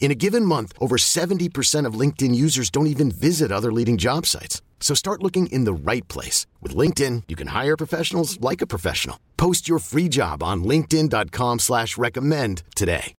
In a given month, over 70% of LinkedIn users don't even visit other leading job sites. So start looking in the right place. With LinkedIn, you can hire professionals like a professional. Post your free job on linkedin.com slash recommend today.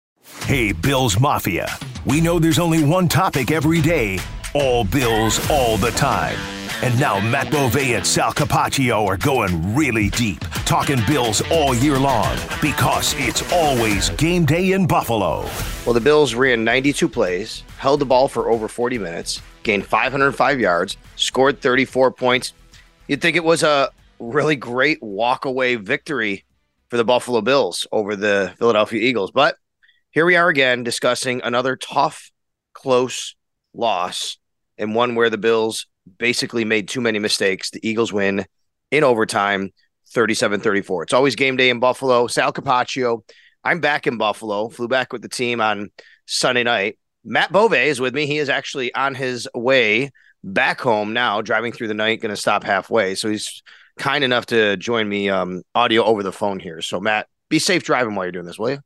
Hey, Bills Mafia. We know there's only one topic every day. All Bills, all the time. And now Matt Bove and Sal Capaccio are going really deep, talking Bills all year long because it's always game day in Buffalo. Well, the Bills ran 92 plays, held the ball for over 40 minutes, gained 505 yards, scored 34 points. You'd think it was a really great walk-away victory for the Buffalo Bills over the Philadelphia Eagles. But here we are again discussing another tough, close loss and one where the Bills basically made too many mistakes. The Eagles win in overtime 37 34. It's always game day in Buffalo. Sal Capaccio. I'm back in Buffalo, flew back with the team on Sunday night. Matt Bove is with me. He is actually on his way back home now, driving through the night, going to stop halfway. So he's kind enough to join me um, audio over the phone here. So, Matt, be safe driving while you're doing this, will you?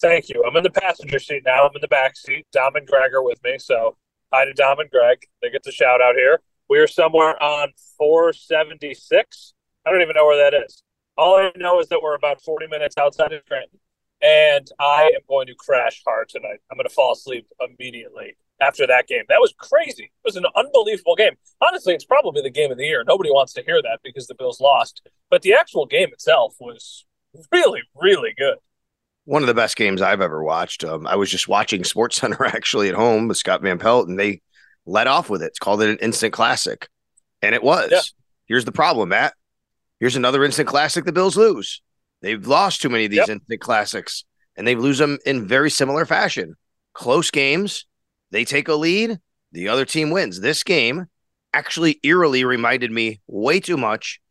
Thank you. I'm in the passenger seat now. I'm in the back seat. Dom and Greg are with me. So Hi to Dom and Greg. They get the shout out here. We are somewhere on 476. I don't even know where that is. All I know is that we're about 40 minutes outside of Trenton, and I am going to crash hard tonight. I'm going to fall asleep immediately after that game. That was crazy. It was an unbelievable game. Honestly, it's probably the game of the year. Nobody wants to hear that because the Bills lost, but the actual game itself was really, really good one of the best games I've ever watched. Um, I was just watching Sports Center actually at home with Scott Van Pelt, and they let off with it. It's called it an instant classic, and it was. Yeah. Here's the problem, Matt. Here's another instant classic. The Bills lose. They've lost too many of these yep. instant classics, and they lose them in very similar fashion. Close games, they take a lead, the other team wins. This game actually eerily reminded me way too much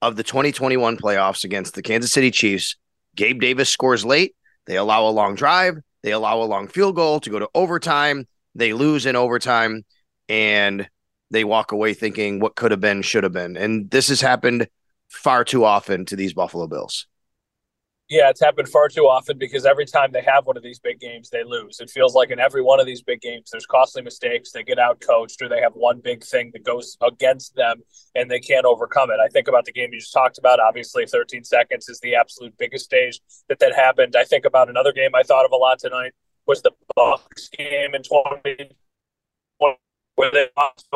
of the 2021 playoffs against the Kansas City Chiefs. Gabe Davis scores late. They allow a long drive, they allow a long field goal to go to overtime, they lose in overtime, and they walk away thinking what could have been, should have been. And this has happened far too often to these Buffalo Bills. Yeah, it's happened far too often because every time they have one of these big games, they lose. It feels like in every one of these big games, there's costly mistakes. They get out coached, or they have one big thing that goes against them and they can't overcome it. I think about the game you just talked about. Obviously, 13 seconds is the absolute biggest stage that that happened. I think about another game I thought of a lot tonight was the Bucs game in 20 where they lost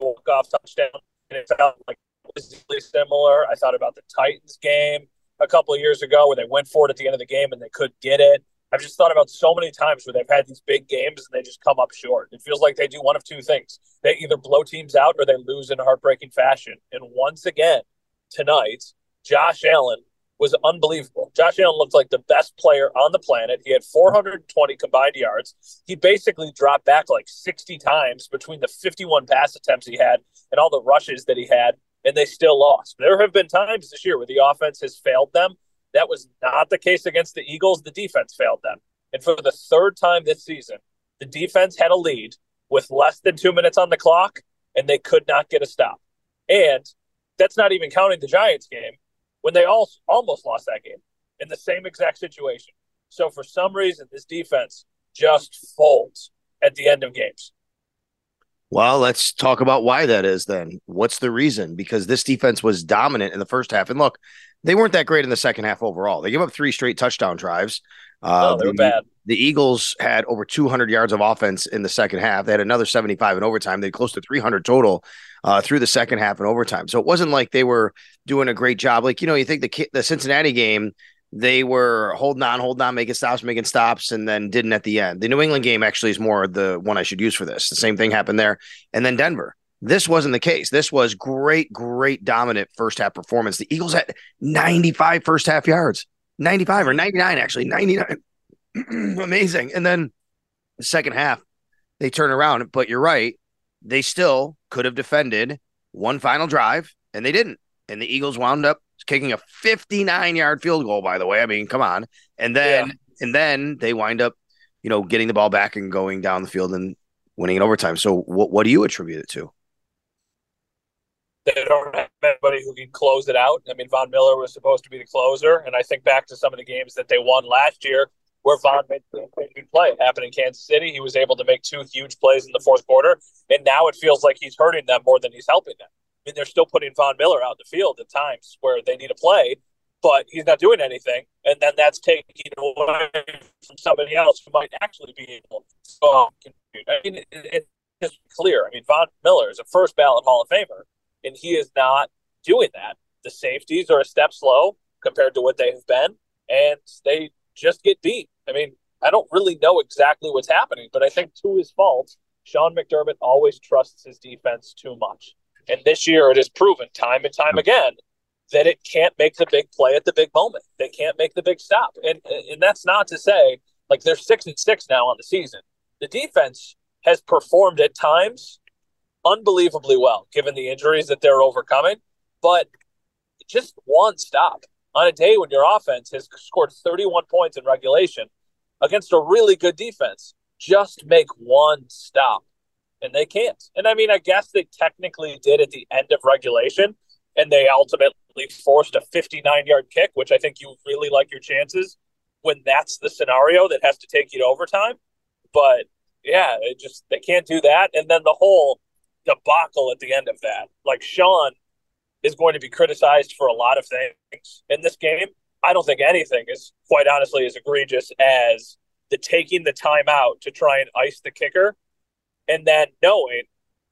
walk off touchdown, and it felt like it was really similar. I thought about the Titans game a couple of years ago where they went for it at the end of the game and they couldn't get it. I've just thought about so many times where they've had these big games and they just come up short. It feels like they do one of two things. They either blow teams out or they lose in a heartbreaking fashion. And once again, tonight, Josh Allen was unbelievable. Josh Allen looked like the best player on the planet. He had 420 combined yards. He basically dropped back like 60 times between the 51 pass attempts he had and all the rushes that he had and they still lost. There have been times this year where the offense has failed them. That was not the case against the Eagles. The defense failed them. And for the third time this season, the defense had a lead with less than two minutes on the clock, and they could not get a stop. And that's not even counting the Giants game when they all almost lost that game in the same exact situation. So for some reason, this defense just folds at the end of games. Well, let's talk about why that is then. What's the reason? Because this defense was dominant in the first half. And look, they weren't that great in the second half overall. They gave up three straight touchdown drives. Uh, no, they were the, bad. The Eagles had over 200 yards of offense in the second half. They had another 75 in overtime. They close to 300 total uh, through the second half and overtime. So it wasn't like they were doing a great job. Like you know, you think the the Cincinnati game, they were holding on, holding on, making stops, making stops, and then didn't at the end. The New England game actually is more the one I should use for this. The same thing happened there, and then Denver. This wasn't the case. This was great, great, dominant first half performance. The Eagles had 95 first half yards, 95 or 99, actually, 99. Amazing. And then the second half, they turn around. But you're right. They still could have defended one final drive, and they didn't. And the Eagles wound up kicking a 59 yard field goal, by the way. I mean, come on. And then, yeah. and then they wind up, you know, getting the ball back and going down the field and winning in overtime. So, what, what do you attribute it to? They don't have anybody who can close it out. I mean, Von Miller was supposed to be the closer, and I think back to some of the games that they won last year where Von made a good play. It happened in Kansas City. He was able to make two huge plays in the fourth quarter, and now it feels like he's hurting them more than he's helping them. I mean, they're still putting Von Miller out in the field at times where they need to play, but he's not doing anything, and then that's taking away from somebody else who might actually be able to contribute. I mean, it, it's clear. I mean, Von Miller is a first ballot Hall of Famer and he is not doing that. The safeties are a step slow compared to what they have been, and they just get beat. I mean, I don't really know exactly what's happening, but I think to his fault, Sean McDermott always trusts his defense too much. And this year it has proven time and time hmm. again that it can't make the big play at the big moment. They can't make the big stop. And and that's not to say like they're six and six now on the season. The defense has performed at times unbelievably well given the injuries that they're overcoming. But just one stop on a day when your offense has scored 31 points in regulation against a really good defense, just make one stop. And they can't. And I mean, I guess they technically did at the end of regulation, and they ultimately forced a 59 yard kick, which I think you really like your chances when that's the scenario that has to take you to overtime. But yeah, it just they can't do that. And then the whole debacle at the end of that. Like Sean is going to be criticized for a lot of things in this game. I don't think anything is quite honestly as egregious as the taking the time out to try and ice the kicker and then knowing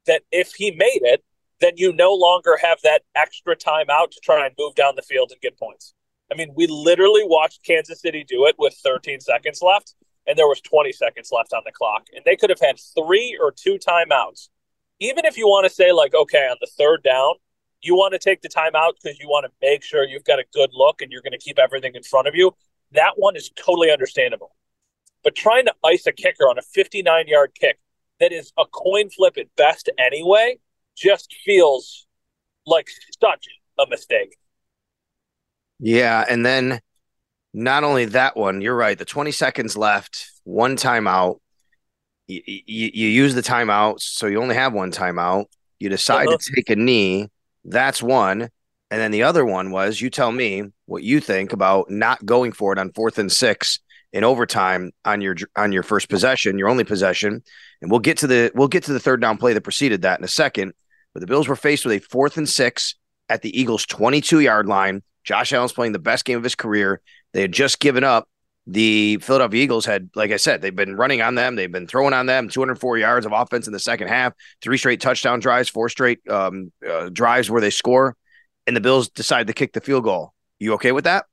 that if he made it, then you no longer have that extra time out to try and move down the field and get points. I mean, we literally watched Kansas City do it with 13 seconds left, and there was 20 seconds left on the clock, and they could have had three or two timeouts even if you want to say like, okay, on the third down, you want to take the timeout because you want to make sure you've got a good look and you're going to keep everything in front of you. That one is totally understandable. But trying to ice a kicker on a 59 yard kick that is a coin flip at best anyway just feels like such a mistake. Yeah. And then not only that one, you're right. The 20 seconds left, one timeout you, you, you use the timeout, so you only have one timeout. You decide uh-huh. to take a knee. That's one. And then the other one was you tell me what you think about not going for it on fourth and six in overtime on your on your first possession, your only possession. And we'll get to the we'll get to the third down play that preceded that in a second. But the Bills were faced with a fourth and six at the Eagles' 22 yard line. Josh Allen's playing the best game of his career. They had just given up the Philadelphia Eagles had, like I said, they've been running on them. They've been throwing on them 204 yards of offense in the second half, three straight touchdown drives, four straight um, uh, drives where they score. And the Bills decide to kick the field goal. You okay with that?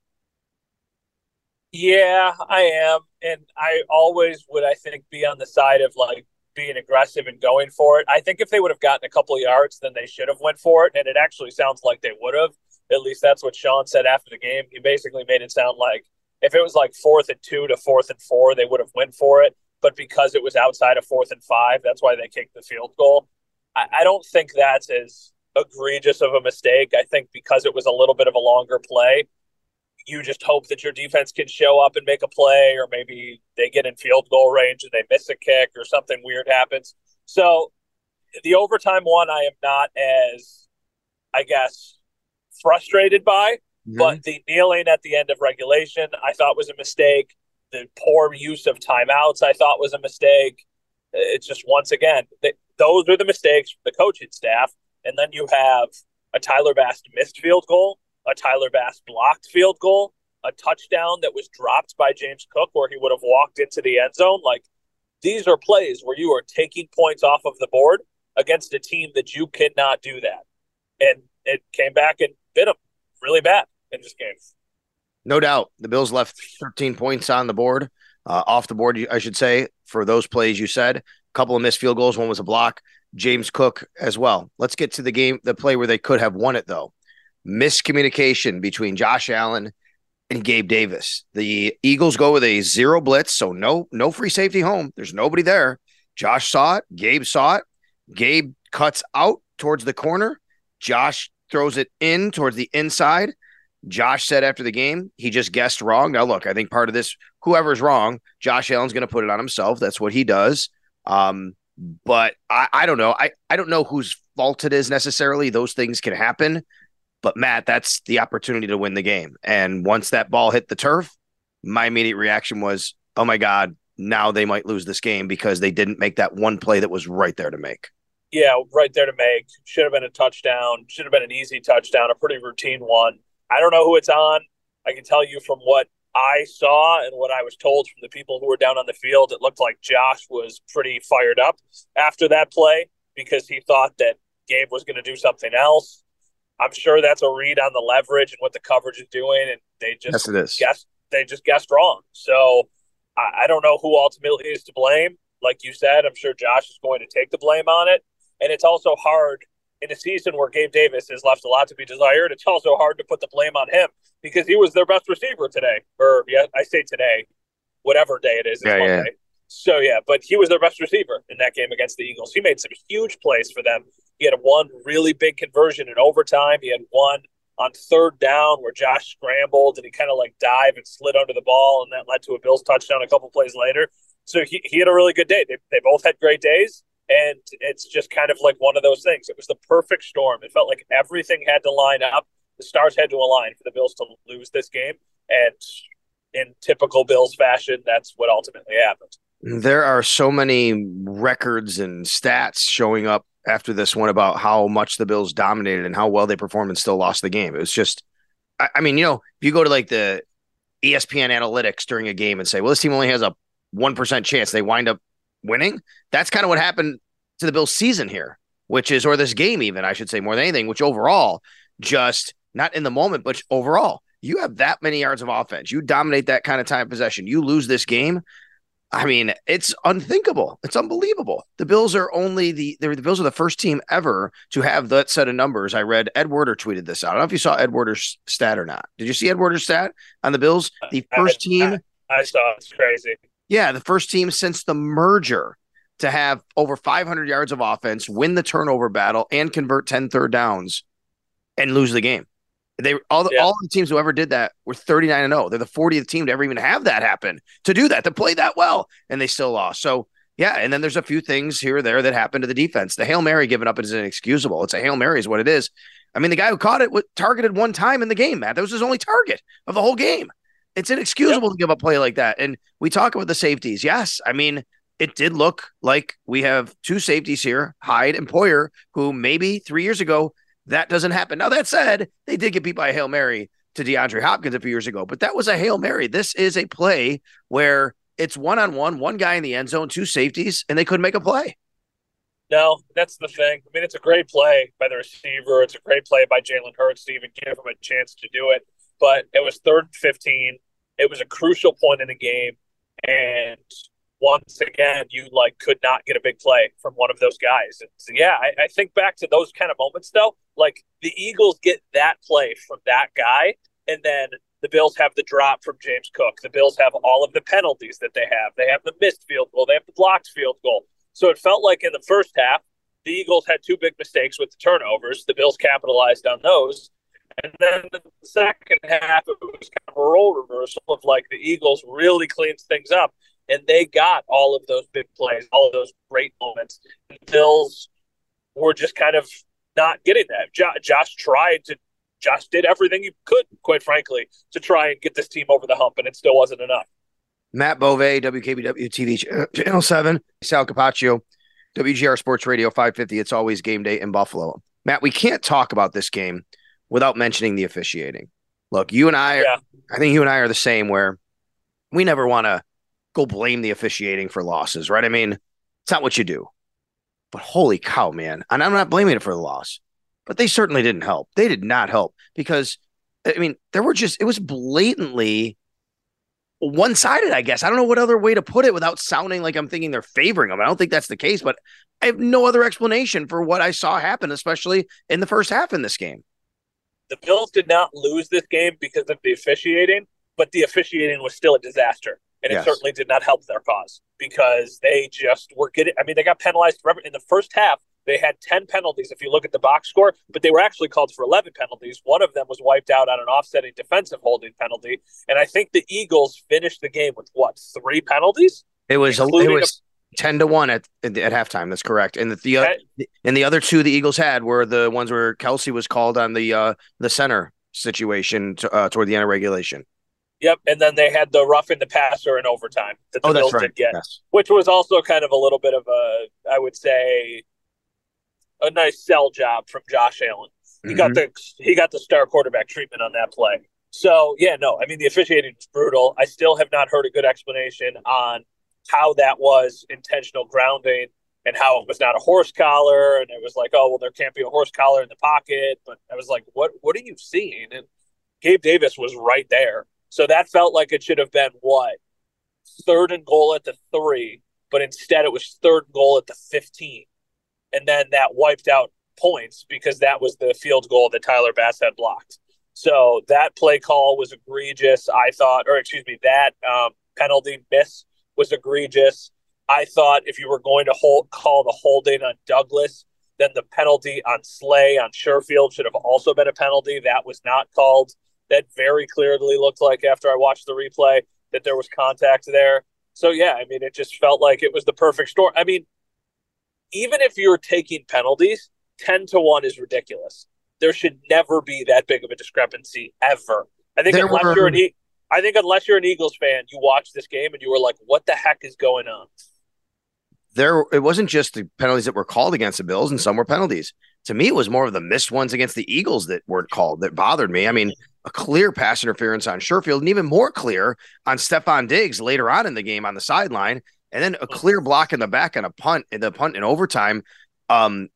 Yeah, I am. And I always would, I think, be on the side of like being aggressive and going for it. I think if they would have gotten a couple yards, then they should have went for it. And it actually sounds like they would have. At least that's what Sean said after the game. He basically made it sound like if it was like fourth and two to fourth and four, they would have went for it. But because it was outside of fourth and five, that's why they kicked the field goal. I, I don't think that's as egregious of a mistake. I think because it was a little bit of a longer play, you just hope that your defense can show up and make a play, or maybe they get in field goal range and they miss a kick, or something weird happens. So the overtime one, I am not as, I guess, frustrated by Mm-hmm. But the kneeling at the end of regulation, I thought was a mistake. The poor use of timeouts, I thought was a mistake. It's just once again, they, those are the mistakes for the coaching staff. And then you have a Tyler Bass missed field goal a Tyler Bass blocked field goal, a touchdown that was dropped by James Cook where he would have walked into the end zone. Like these are plays where you are taking points off of the board against a team that you cannot do that. And it came back and bit them really bad in this game. No doubt. The Bills left 13 points on the board, uh, off the board, I should say, for those plays you said. A couple of missed field goals. One was a block. James Cook as well. Let's get to the game, the play where they could have won it, though. Miscommunication between Josh Allen and Gabe Davis. The Eagles go with a zero blitz, so no no free safety home. There's nobody there. Josh saw it. Gabe saw it. Gabe cuts out towards the corner. Josh throws it in towards the inside. Josh said after the game, he just guessed wrong. Now, look, I think part of this, whoever's wrong, Josh Allen's going to put it on himself. That's what he does. Um, but I, I don't know. I, I don't know whose fault it is necessarily. Those things can happen. But Matt, that's the opportunity to win the game. And once that ball hit the turf, my immediate reaction was, oh my God, now they might lose this game because they didn't make that one play that was right there to make. Yeah, right there to make. Should have been a touchdown. Should have been an easy touchdown, a pretty routine one. I don't know who it's on. I can tell you from what I saw and what I was told from the people who were down on the field, it looked like Josh was pretty fired up after that play because he thought that Gabe was going to do something else. I'm sure that's a read on the leverage and what the coverage is doing, and they just yes, guessed they just guessed wrong. So I, I don't know who ultimately is to blame. Like you said, I'm sure Josh is going to take the blame on it, and it's also hard in a season where Gabe Davis has left a lot to be desired. It's also hard to put the blame on him because he was their best receiver today, or yeah, I say today, whatever day it is. Yeah, yeah. So yeah, but he was their best receiver in that game against the Eagles. He made some huge plays for them. He had one really big conversion in overtime. He had one on third down where Josh scrambled and he kind of like dived and slid under the ball, and that led to a Bills touchdown a couple plays later. So he, he had a really good day. They, they both had great days, and it's just kind of like one of those things. It was the perfect storm. It felt like everything had to line up. The stars had to align for the Bills to lose this game, and in typical Bills fashion, that's what ultimately happened. There are so many records and stats showing up after this one about how much the Bills dominated and how well they performed and still lost the game. It was just, I, I mean, you know, if you go to like the ESPN analytics during a game and say, well, this team only has a 1% chance, they wind up winning. That's kind of what happened to the Bills season here, which is, or this game, even, I should say, more than anything, which overall, just not in the moment, but overall, you have that many yards of offense. You dominate that kind of time possession. You lose this game. I mean, it's unthinkable. It's unbelievable. The Bills are only the the Bills are the first team ever to have that set of numbers. I read Ed Werder tweeted this out. I don't know if you saw Ed Werder's stat or not. Did you see Ed Werder's stat on the Bills? The first team. I, I saw. It's crazy. Yeah, the first team since the merger to have over 500 yards of offense, win the turnover battle, and convert 10 third downs, and lose the game. They all the, yeah. all the teams who ever did that were 39 and 0. They're the 40th team to ever even have that happen, to do that, to play that well, and they still lost. So yeah, and then there's a few things here or there that happened to the defense. The Hail Mary given up is inexcusable. It's a Hail Mary is what it is. I mean, the guy who caught it was targeted one time in the game, Matt. That was his only target of the whole game. It's inexcusable yep. to give up play like that. And we talk about the safeties. Yes, I mean, it did look like we have two safeties here, Hyde and Poyer, who maybe three years ago that doesn't happen. Now, that said, they did get beat by a Hail Mary to DeAndre Hopkins a few years ago, but that was a Hail Mary. This is a play where it's one on one, one guy in the end zone, two safeties, and they couldn't make a play. No, that's the thing. I mean, it's a great play by the receiver. It's a great play by Jalen Hurts to even give him a chance to do it. But it was third and 15. It was a crucial point in the game. And once again, you like could not get a big play from one of those guys. And so, yeah, I, I think back to those kind of moments though. Like the Eagles get that play from that guy, and then the Bills have the drop from James Cook. The Bills have all of the penalties that they have. They have the missed field goal. They have the blocked field goal. So it felt like in the first half, the Eagles had two big mistakes with the turnovers. The Bills capitalized on those. And then the second half, it was kind of a role reversal of like the Eagles really cleaned things up and they got all of those big plays, all of those great moments. The Bills were just kind of not getting that. Jo- Josh tried to, Josh did everything he could, quite frankly, to try and get this team over the hump, and it still wasn't enough. Matt Bove, WKBW TV uh, Channel 7, Sal Capaccio, WGR Sports Radio 550. It's always game day in Buffalo. Matt, we can't talk about this game without mentioning the officiating. Look, you and I, Yeah. I think you and I are the same where we never want to go blame the officiating for losses, right? I mean, it's not what you do. But holy cow, man. And I'm not blaming it for the loss, but they certainly didn't help. They did not help because, I mean, there were just, it was blatantly one sided, I guess. I don't know what other way to put it without sounding like I'm thinking they're favoring them. I don't think that's the case, but I have no other explanation for what I saw happen, especially in the first half in this game. The Bills did not lose this game because of the officiating, but the officiating was still a disaster. And Yes. it certainly did not help their cause because they just were getting, I mean, they got penalized forever. In the first half, they had 10 penalties if you look at the box score, but they were actually called for 11 penalties. One of them was wiped out on an offsetting defensive holding penalty. And I think the Eagles finished the game with what, three penalties? It was a, it Including was ten to one at at halftime. That's correct. And the, the other and the other two the Eagles had were the ones where Kelce was called on the uh the center situation to, uh, toward the end of regulation. Yep. And then they had the rough in the passer in overtime that the Oh, Bills right. did get. Yes. which was also kind of a little bit of a, I would say, a nice sell job from Josh Allen. He got mm-hmm. the he got the star quarterback treatment on that play. So yeah, no, I mean the officiating is brutal. I still have not heard a good explanation on how that was intentional grounding and how it was not a horse collar and it was like, oh well, there can't be a horse collar in the pocket. But I was like, what what are you seeing? And Gabe Davis was right there. So that felt like it should have been what third and goal at the three, but instead it was third and goal at the 15. And then that wiped out points because that was the field goal that Tyler Bass had blocked. So that play call was egregious, I thought, or excuse me, that um, penalty miss was egregious. I thought if you were going to hold, call the holding on Douglas, then the penalty on Slay on Sherfield should have also been a penalty. That was not called. That very clearly looked like after I watched the replay that there was contact there. So yeah, I mean, it just felt like it was the perfect storm. I mean, even if you're taking penalties, ten to one is ridiculous. There should never be that big of a discrepancy ever. I think There unless were- you're an e- I think unless you're an Eagles fan, you watch this game and you were like, "What the heck is going on?" There it wasn't just the penalties that were called against the Bills and some were penalties. To me, it was more of the missed ones against the Eagles that weren't called that bothered me. I mean, a clear pass interference on Sherfield and even more clear on Stefon Diggs later on in the game on the sideline. And then a clear block in the back and a punt in the punt in overtime. Um,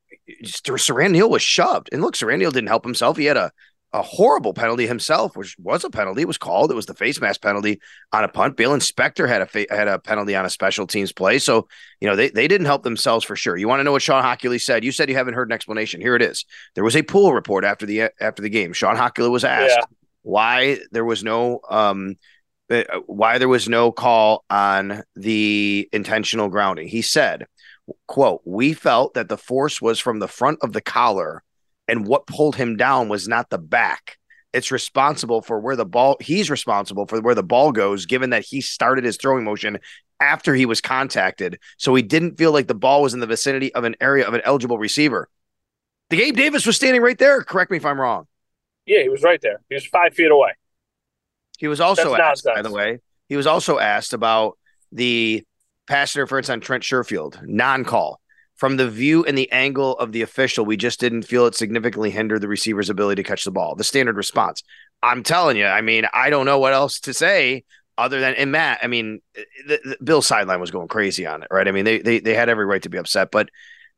Siran Neal was shoved. And look, Siran Neal didn't help himself. He had a, a horrible penalty himself, which was a penalty. It was called. It was the face mask penalty on a punt. Baylon Spector had a fa- had a penalty on a special teams play. So, you know, they, they didn't help themselves for sure. You want to know what Shawn Hochuli said? You said you haven't heard an explanation. Here it is. There was a pool report after the after the game. Shawn Hochuli was asked Yeah. why there was no um uh, why there was no call on the intentional grounding. He said, quote, we felt that the force was from the front of the collar and what pulled him down was not the back. It's responsible for where the ball he's responsible for where the ball goes given that he started his throwing motion after he was contacted. So he didn't feel like the ball was in the vicinity of an area of an eligible receiver. The Gabe Davis was standing right there. Correct me if I'm wrong. Yeah, he was right there. He was five feet away. He was also That's asked, by the way, he was also asked about the pass interference on Trent Sherfield, non-call. From the view and the angle of the official, we just didn't feel it significantly hindered the receiver's ability to catch the ball. The standard response. I'm telling you, I mean, I don't know what else to say other than and Matt, I mean, eh, the, the Bill's sideline was going crazy on it, right? I mean, they they they had every right to be upset, but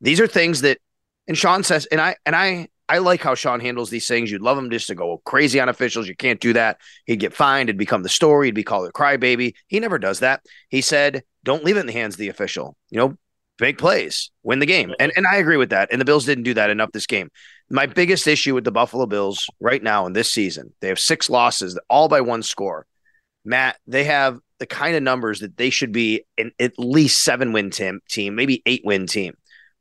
these are things that and Sean says, and I and I I like how Sean handles these things. You'd love him just to go crazy on officials. You can't do that. He'd get fined. It'd become the story. He'd be called a crybaby. He never does that. He said, "Don't leave it in the hands of the official. You know, make plays, win the game." And and I agree with that. And the Bills didn't do that enough this game. My biggest issue with the Buffalo Bills right now in this season, they have six losses, all by one score. Matt, they have the kind of numbers that they should be an at least seven win team, team, maybe eight win team.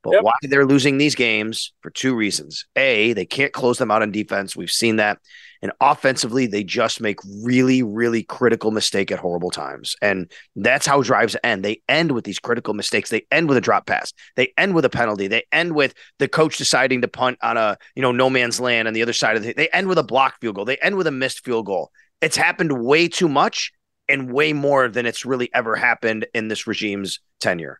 But Yep. why they're losing these games for two reasons. A, they can't close them out on defense. We've seen that. And offensively, they just make really, really critical mistake at horrible times. And that's how drives end. They end with these critical mistakes. They end with a drop pass. They end with a penalty. They end with the coach deciding to punt on a, you know, no man's land on the other side of the they end with a blocked field goal. They end with a missed field goal. It's happened way too much and way more than it's really ever happened in this regime's tenure.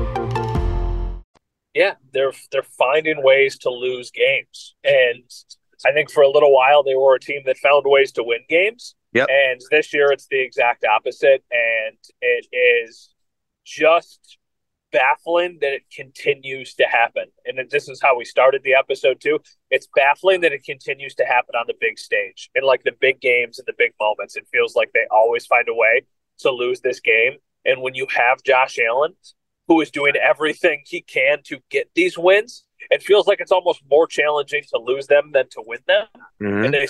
yeah, they're they're finding ways to lose games, and I think for a little while they were a team that found ways to win games. Yep. And this year it's the exact opposite, and it is just baffling that it continues to happen. And this is how we started the episode too. It's baffling that it continues to happen on the big stage in like the big games and the big moments. It feels like they always find a way to lose this game. And when you have Josh Allen, who is doing everything he can to get these wins, it feels like it's almost more challenging to lose them than to win them. Mhm. And they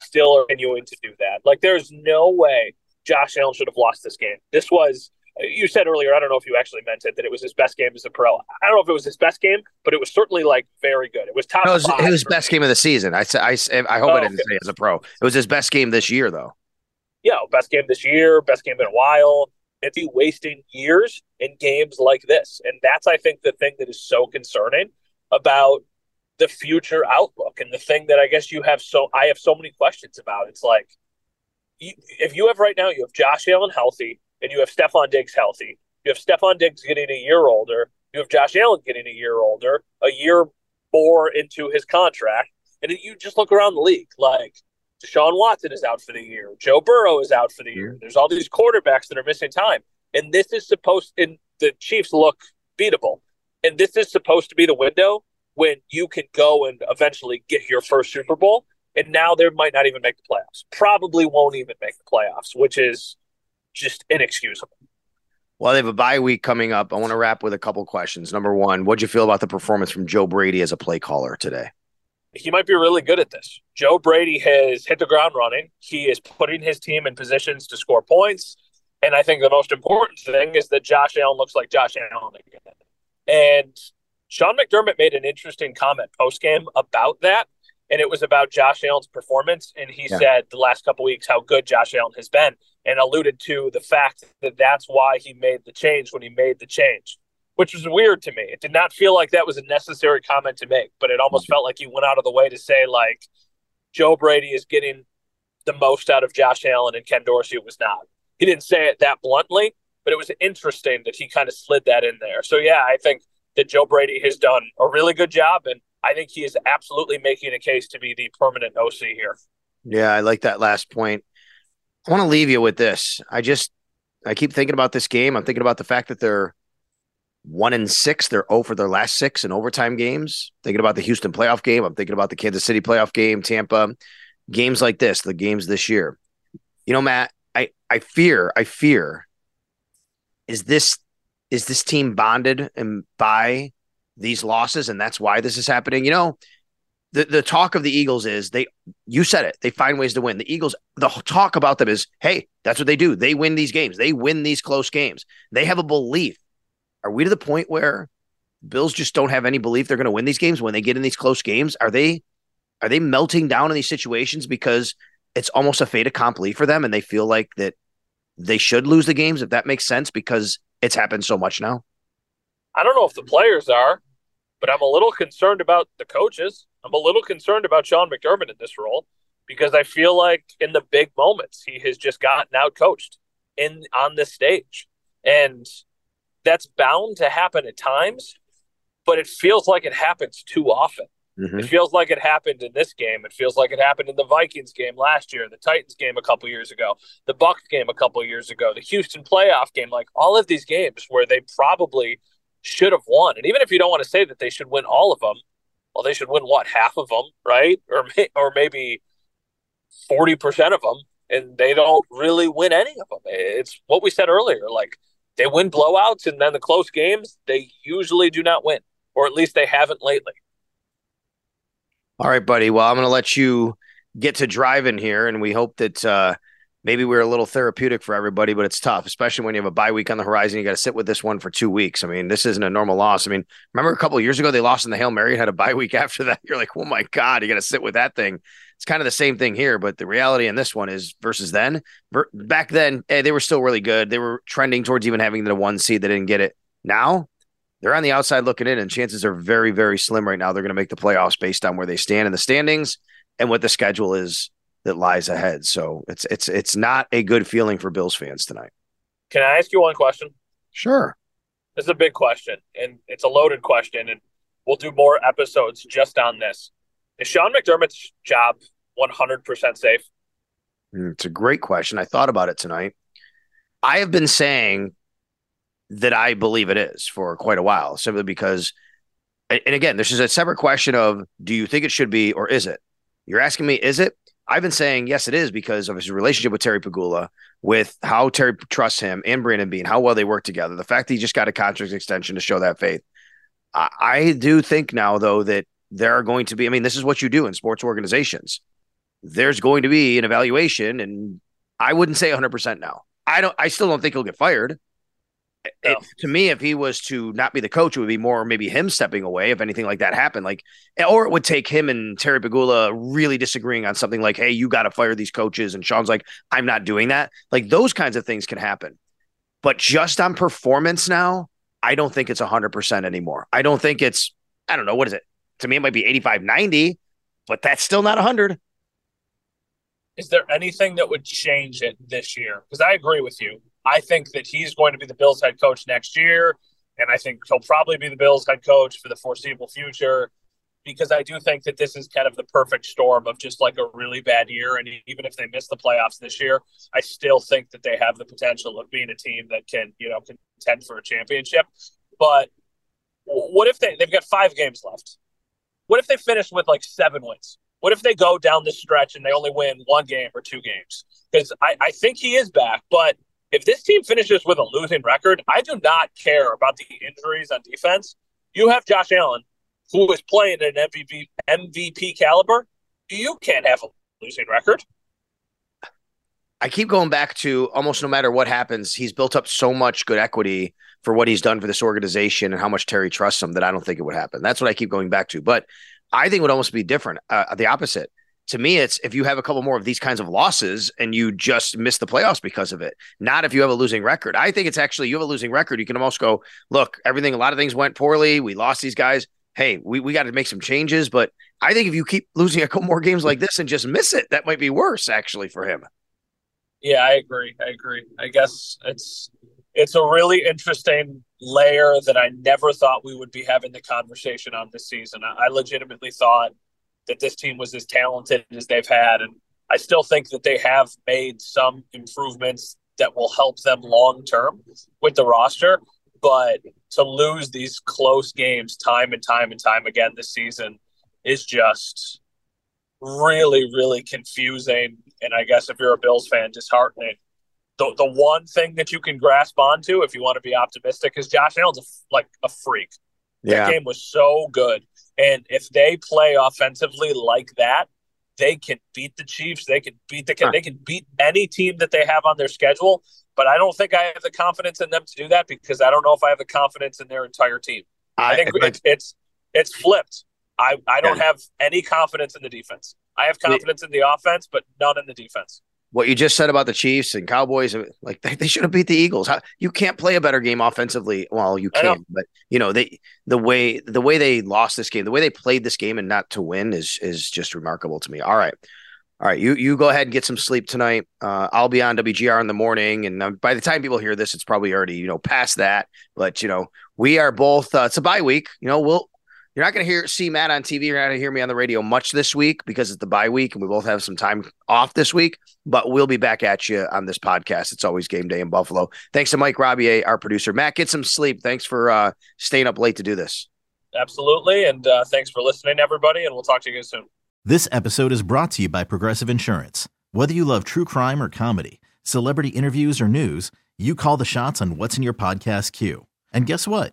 still are continuing to do that. Like there's no way Josh Allen should have lost this game. This was you said earlier, I don't know if you actually meant it, that it was his best game as a pro. I don't know if it was his best game, but it was certainly like very good. It was top It was, five. it was best game of the season. I sa- I hope Oh, I didn't okay. say as a pro. It was his best game this year, though. Yeah, best game this year, best game in a while. It's he wasting years in games like this. And that's, I think, the thing that is so concerning about the future outlook and the thing that I guess you have so I have so many questions about. It's like you, if you have right now, you have Josh Allen healthy and you have Stefon Diggs healthy. You have Stefon Diggs getting a year older. You have Josh Allen getting a year older, a year more into his contract. And you just look around the league like Deshaun Watson is out for the year. Joe Burrow is out for the year. Mm-hmm. There's all these quarterbacks that are missing time. And this is supposed and the Chiefs look beatable. And this is supposed to be the window when you can go and eventually get your first Super Bowl. And now they might not even make the playoffs. Probably won't even make the playoffs, which is just inexcusable. Well, they have a bye week coming up. I want to wrap with a couple questions. Number one, what'd you feel about the performance from Joe Brady as a play caller today? He might be really good at this. Joe Brady has hit the ground running. He is putting his team in positions to score points. And I think the most important thing is that Josh Allen looks like Josh Allen again. And Sean McDermott made an interesting comment post game about that. And it was about Josh Allen's performance. And he Yeah. said the last couple weeks how good Josh Allen has been and alluded to the fact that that's why he made the change when he made the change which was weird to me. It did not feel like that was a necessary comment to make, but it almost mm-hmm. felt like he went out of the way to say like Joe Brady is getting the most out of Josh Allen and Ken Dorsey was not. He didn't say it that bluntly, but it was interesting that he kind of slid that in there. So yeah, I think that Joe Brady has done a really good job, and I think he is absolutely making a case to be the permanent OC here. Yeah, I like that last point. I want to leave you with this. I just I keep thinking about this game. I'm thinking about the fact that they're one in six. They're oh over their last six in overtime games. Thinking about the Houston playoff game. I'm thinking about the Kansas City playoff game, Tampa, games like this, the games this year. You know, Matt, I I fear, I fear is this is this team bonded and by these losses and that's why this is happening you know the, the talk of the eagles is they you said it they find ways to win the eagles the talk about them is hey that's what they do they win these games they win these close games they have a belief are we to the point where bills just don't have any belief they're going to win these games when they get in these close games are they are they melting down in these situations because it's almost a fait accompli for them and they feel like that they should lose the games if that makes sense because it's happened so much now I don't know if the players are, but I'm a little concerned about the coaches. I'm a little concerned about Sean McDermott in this role because I feel like in the big moments he has just gotten out coached in on this stage. And that's bound to happen at times, but it feels like it happens too often. Mm-hmm. It feels like it happened in this game. It feels like it happened in the Vikings game last year, the Titans game a couple years ago, the Bucs game a couple years ago, the Houston playoff game. Like all of these games where they probably should have won. And even if you don't want to say that they should win all of them, well, they should win what half of them, right? Or or maybe forty percent of them, and they don't really win any of them. It's what we said earlier. Like they win blowouts, and then the close games they usually do not win, or at least they haven't lately. All right, buddy. Well, I'm going to let you get to driving here, and we hope that uh, maybe we're a little therapeutic for everybody, but it's tough, especially when you have a bye week on the horizon. You got to sit with this one for two weeks. I mean, this isn't a normal loss. I mean, remember a couple years ago they lost in the Hail Mary and had a bye week after that. You're like, oh my god, you got to sit with that thing. It's kind of the same thing here, but the reality in this one is versus then. Back then, hey, they were still really good. They were trending towards even having the one seed. They didn't get it. Now they're on the outside looking in, and chances are very, very slim right now. They're going to make the playoffs based on where they stand in the standings and what the schedule is that lies ahead. So it's it's it's not a good feeling for Bills fans tonight. Can I ask you one question? Sure. This is a big question, and it's a loaded question, and we'll do more episodes just on this. Is Sean McDermott's job 100% safe? Hmm, it's a great question. I thought about it tonight. I have been saying that I believe it is for quite a while, simply because, and again, this is a separate question of do you think it should be or is it? You're asking me, is it? I've been saying yes, it is because of his relationship with Terry Pegula, with how Terry trusts him and Brandon Beane, how well they work together. The fact that he just got a contract extension to show that faith. I, I do think now, though, that there are going to be. I mean, this is what you do in sports organizations. There's going to be an evaluation, and I wouldn't say 100 percent now. I don't. I still don't think he'll get fired it, to me, if he was to not be the coach, it would be more maybe him stepping away if anything like that happened. Like, or it would take him and Terry Pegula really disagreeing on something like, "Hey, you got to fire these coaches," and Sean's like, "I'm not doing that." Like those kinds of things can happen, but just on performance now, I don't think it's hundred percent anymore. I don't think it's. I don't know what is it. To me, it might be 85, 90, but that's still not hundred. Is there anything that would change it this year? Because I agree with you. I think that he's going to be the Bills head coach next year. And I think he'll probably be the Bills head coach for the foreseeable future because I do think that this is kind of the perfect storm of just like a really bad year. And even if they miss the playoffs this year, I still think that they have the potential of being a team that can, you know, contend for a championship. But what if they, they've got five games left? What if they finish with like seven wins? What if they go down this stretch and they only win one game or two games? Because I, I think he is back, but if this team finishes with a losing record, I do not care about the injuries on defense. You have Josh Allen, who is playing at an MVP MVP caliber. You can't have a losing record. I keep going back to almost no matter what happens, he's built up so much good equity for what he's done for this organization and how much Terry trusts him that I don't think it would happen. That's what I keep going back to. But I think would almost be different, uh, the opposite to me, it's if you have a couple more of these kinds of losses and you just miss the playoffs because of it, not if you have a losing record. I think it's actually you have a losing record. You can almost go, look, everything, a lot of things went poorly. We lost these guys. Hey, we, we got to make some changes. But I think if you keep losing a couple more games like this and just miss it, that might be worse actually for him. Yeah, I agree. I agree. I guess it's it's a really interesting layer that I never thought we would be having the conversation on this season. I, I legitimately thought that this team was as talented as they've had, and I still think that they have made some improvements that will help them long term with the roster. But to lose these close games time and time and time again this season is just really, really confusing. And I guess if you're a Bills fan, disheartening. The, the one thing that you can grasp onto if you want to be optimistic is Josh Allen's a, like a freak. Yeah. That game was so good. And if they play offensively like that, they can beat the Chiefs. They can beat the huh. they can beat any team that they have on their schedule. But I don't think I have the confidence in them to do that because I don't know if I have the confidence in their entire team. I, I think I, it's, it's it's flipped. I, I don't yeah. have any confidence in the defense. I have confidence in the offense, but none in the defense what you just said about the Chiefs and Cowboys, like they, they should have beat the Eagles. How, you can't play a better game offensively. Well, you can, but you know they the way the way they lost this game, the way they played this game and not to win is is just remarkable to me. All right, all right, you you go ahead and get some sleep tonight. Uh, I'll be on WGR in the morning, and uh, by the time people hear this, it's probably already you know past that. But you know we are both. Uh, it's a bye week. You know we'll you're not going to hear see Matt on TV. You're not going to hear me on the radio much this week because it's the bye week and we both have some time off this week. But we'll be back at you on this podcast. It's always game day in Buffalo. Thanks to Mike Robier, our producer. Matt, get some sleep. Thanks for uh, staying up late to do this. Absolutely, and uh, thanks for listening, everybody. And we'll talk to you guys soon. This episode is brought to you by Progressive Insurance. Whether you love true crime or comedy, celebrity interviews or news, you call the shots on what's in your podcast queue. And guess what?